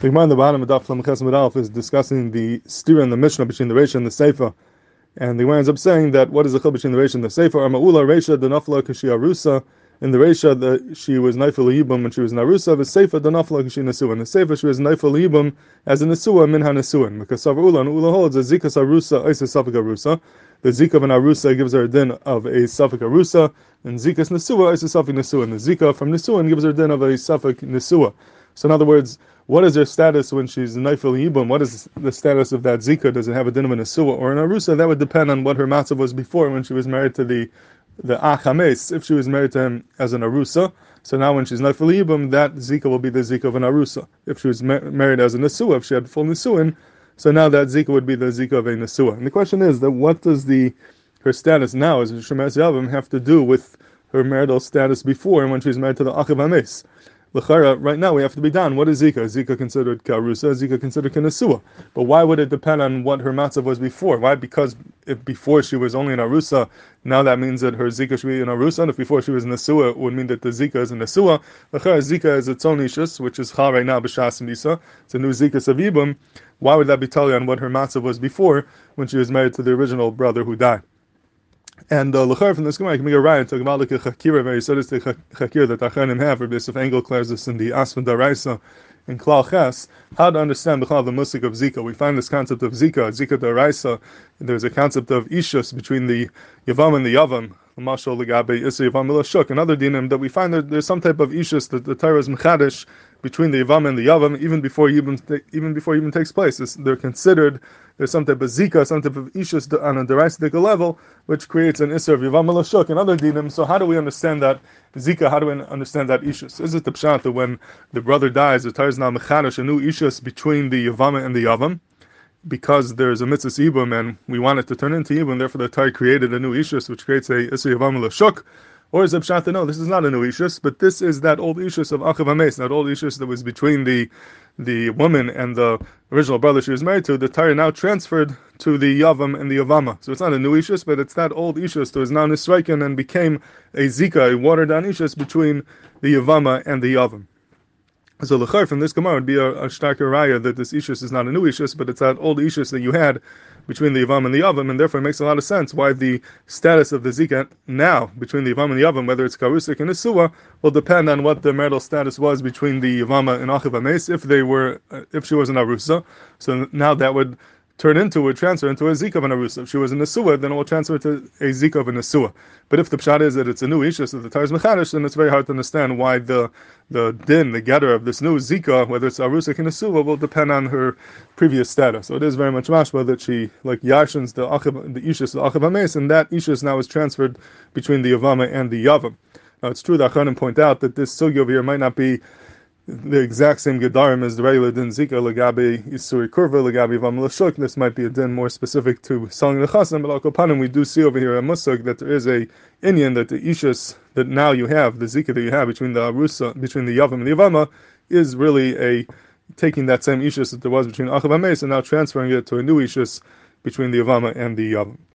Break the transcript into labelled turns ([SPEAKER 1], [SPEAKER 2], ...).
[SPEAKER 1] The Gemara on the bottom of Daf Medalf is discussing the stira in the Mishnah between the Reisha and the Seifa. And the Gemara ends up saying that what is the chil between the Reisha and the Seifa? Arma'ula Reisha denafla kashi arusa. In the Reisha, the, she was naifel yibum when she was narusa. The Seifa denafla kashi nesuah. In the Seifa, she was naifel yibum as a nesuah min ha nesuah. Because Savra and Ula holds a zikas arusa isa safik arusa. The zika of an arusa gives her a din of a safik arusa. And zikas nesuah isa safik nesuah. And the zika from nesuah gives her a din of a safik nesuah. So in other words, what is her status when she's Naifel Yibum? What is the status of that Zika? Does it have a din of an Asua or an Arusa? That would depend on what her matzav was before when she was married to the the Achames. If she was married to him as an Arusa, so now when she's Naifel Yibum, that Zika will be the Zika of an Arusa. If she was ma- married as an Asua, if she had full Nisuin, so now that Zika would be the Zika of a Nasua. And the question is that what does the her status now as Shemes Yavim have to do with her marital status before and when she was married to the Achav? L'chara, right now we have to be done. What is Zika? Zika considered karusa? Zika considered kanasua? But why would it depend on what her matzav was before? Why? Because if before she was only an arusa, now that means that her Zika should be an arusa, and if before she was an asua, it would mean that the Zika is an asua. L'chara, Zika is its own ishus, which is ha right now b'shas misa. It's a new Zika savibum. Why would that be telling on what her matzav was before when she was married to the original brother who died? And uh, lechar from this Gemara can make a riot talking about like a chakira, very so to the chakira that Achanim have, or Yosef Engel declares this in the Asvan D'Oraisa in Klal Ches, how to understand the of the musik of Zika. We find this concept of Zika, Zika Daraisa. There's a concept of Ishus between the Yavam and the Yavam. The Mashal Legabe Isa Yavam Shuk, and dinim that we find that there's some type of Ishus that the Torah is Mechadish between the Yavam and the Yavam, even before even even before even takes place. It's, they're considered there's some type of zika, some type of ishus on a derisidic level, which creates an isser of yivam and other dinim. So how do we understand that zika? How do we understand that ishus? Is it the pshat that when the brother dies, the Torah is now mechadish a new ishus between the yavam and the yavam? Because there's a mitzvah ibum and we want it to turn into ibum, therefore the Torah created a new ishus which creates a isser yavam shuk. Or is pshat no, this is not a new ishus, but this is that old ishus of achav ames, that old ishus that was between the the woman and the original brother she was married to, the Torah now transferred to the Yavam and the Yavama. So it's not a new Ishus, but it's that old Ishus that was now Nisraikin and became a Zika, a watered down Ishus between the Yavama and the Yavam. So the lechar from this Gemara would be a, a starker raya that this ishus is not a new ishus, but it's that old ishus that you had between the Yavam and the Yavam, and therefore it makes a lot of sense why the status of the Zika now between the Yavam and the Yavam, whether it's Karusik and Isua, will depend on what the marital status was between the Yavama and Achiv Ames, if they were, uh, if she was an Arusa. So now that would turn into, would transfer into a Zika of an Arusa. If she was an Asua, then it will transfer to a Zika of an Asua. But if the Pshat is that it's a new Ishus of the Tars Mechadish, then it's very hard to understand why the the din, the getter of this new Zika, whether it's Arusa and Asua, will depend on her previous status. So it is very much mashma that she, like Yashins, the Achiv, the Ishus, the Ames, and that Ishus now is transferred between the Yavama and the Yavam. Now it's true that Achanim point out that this sugi over here might not be the exact same gedarim as the regular din zika legabe isuri kurva legabe vam This might be a din more specific to selling the chasim, but al we do see over here a Musuk that there is a Indian that the ishus that now you have the zika that you have between the arusa between the yavam and the yavama is really a taking that same ishus that there was between achav and now transferring it to a new ishus between the yavama and the yavam.